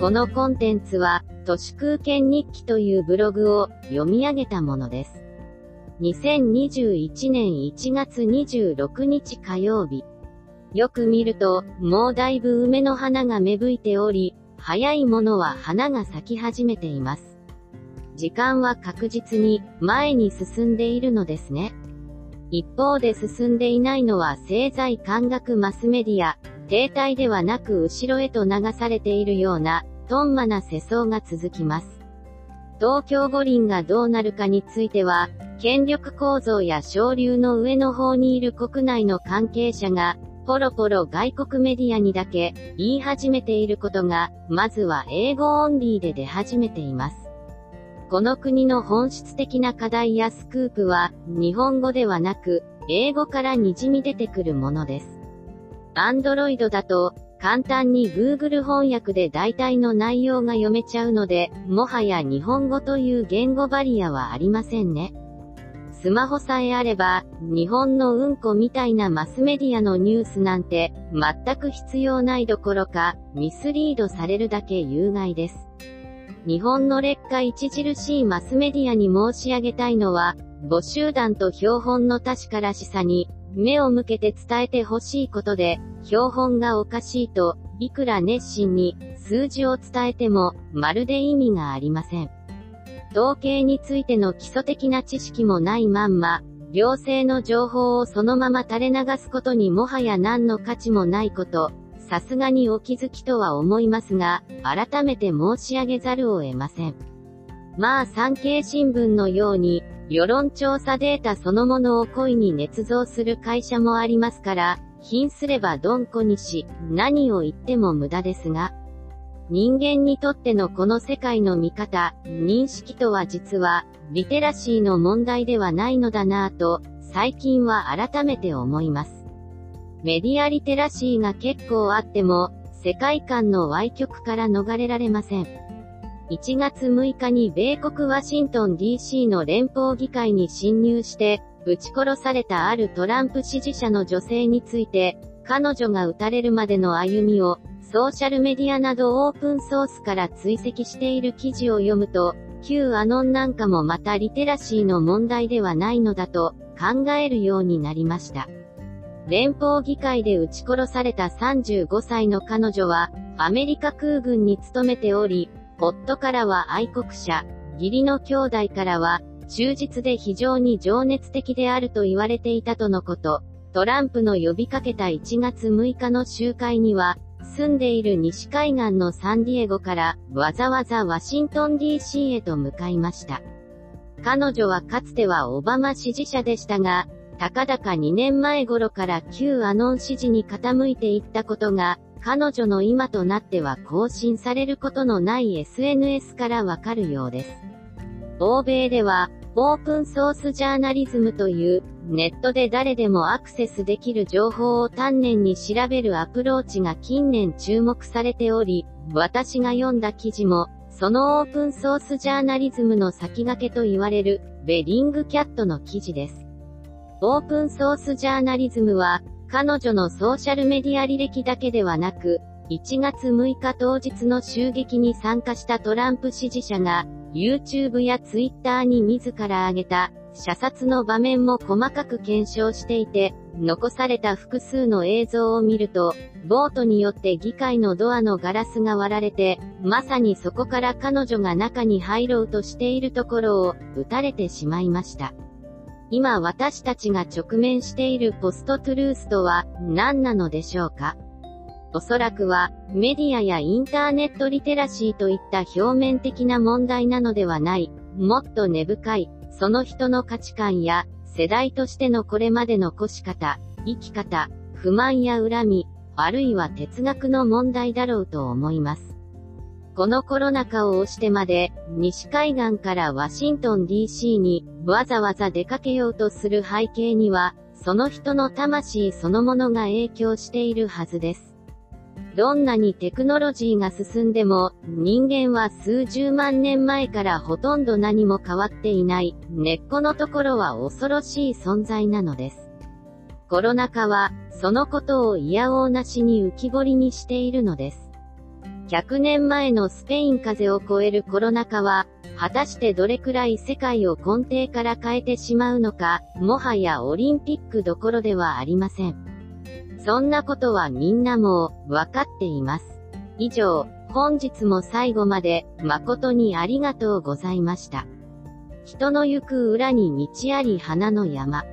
このコンテンツは、都市空間日記というブログを読み上げたものです。2021年1月26日火曜日。よく見ると、もうだいぶ梅の花が芽吹いており、早いものは花が咲き始めています。時間は確実に前に進んでいるのですね。一方で進んでいないのは製剤感学マスメディア、停滞ではなく後ろへと流されているような、トンマな世相が続きます。東京五輪がどうなるかについては、権力構造や昇流の上の方にいる国内の関係者が、ポロポロ外国メディアにだけ言い始めていることが、まずは英語オンリーで出始めています。この国の本質的な課題やスクープは、日本語ではなく、英語から滲み出てくるものです。Android だと、簡単に Google 翻訳で大体の内容が読めちゃうので、もはや日本語という言語バリアはありませんね。スマホさえあれば、日本のうんこみたいなマスメディアのニュースなんて、全く必要ないどころか、ミスリードされるだけ有害です。日本の劣化著しいマスメディアに申し上げたいのは、母集団と標本の確からしさに、目を向けて伝えてほしいことで、標本がおかしいと、いくら熱心に数字を伝えても、まるで意味がありません。統計についての基礎的な知識もないまんま、行政の情報をそのまま垂れ流すことにもはや何の価値もないこと、さすがにお気づきとは思いますが、改めて申し上げざるを得ません。まあ産経新聞のように、世論調査データそのものを故意に捏造する会社もありますから、貧すればどんこにし、何を言っても無駄ですが、人間にとってのこの世界の見方、認識とは実は、リテラシーの問題ではないのだなぁと、最近は改めて思います。メディアリテラシーが結構あっても、世界観の歪曲から逃れられません。1月6日に米国ワシントン DC の連邦議会に侵入して、撃ち殺されたあるトランプ支持者の女性について、彼女が撃たれるまでの歩みを、ソーシャルメディアなどオープンソースから追跡している記事を読むと、旧アノンなんかもまたリテラシーの問題ではないのだと考えるようになりました。連邦議会で撃ち殺された35歳の彼女は、アメリカ空軍に勤めており、夫からは愛国者、義理の兄弟からは、忠実で非常に情熱的であると言われていたとのこと。トランプの呼びかけた1月6日の集会には、住んでいる西海岸のサンディエゴから、わざわざワシントン DC へと向かいました。彼女はかつてはオバマ支持者でしたが、たかだか2年前頃から旧アノン支持に傾いていったことが、彼女の今となっては更新されることのない SNS からわかるようです。欧米では、オープンソースジャーナリズムという、ネットで誰でもアクセスできる情報を丹念に調べるアプローチが近年注目されており、私が読んだ記事も、そのオープンソースジャーナリズムの先駆けと言われる、ベリングキャットの記事です。オープンソースジャーナリズムは、彼女のソーシャルメディア履歴だけではなく、1月6日当日の襲撃に参加したトランプ支持者が、YouTube や Twitter に自ら挙げた、射殺の場面も細かく検証していて、残された複数の映像を見ると、ボートによって議会のドアのガラスが割られて、まさにそこから彼女が中に入ろうとしているところを、撃たれてしまいました。今私たちが直面しているポストトゥルースとは何なのでしょうか？おそらくは、メディアやインターネットリテラシーといった表面的な問題なのではない、もっと根深い、その人の価値観や、世代としてのこれまでの越し方、生き方、不満や恨み、あるいは哲学の問題だろうと思います。このコロナ禍を押してまで、西海岸からワシントン DC にわざわざ出かけようとする背景には、その人の魂そのものが影響しているはずです。どんなにテクノロジーが進んでも、人間は数十万年前からほとんど何も変わっていない、根っこのところは恐ろしい存在なのです。コロナ禍は、そのことを嫌おうなしに浮き彫りにしているのです。100年前のスペイン風邪を超えるコロナ禍は、果たしてどれくらい世界を根底から変えてしまうのか、もはやオリンピックどころではありません。そんなことはみんなもう、わかっています。以上、本日も最後まで、誠にありがとうございました。人の行く裏に道あり花の山。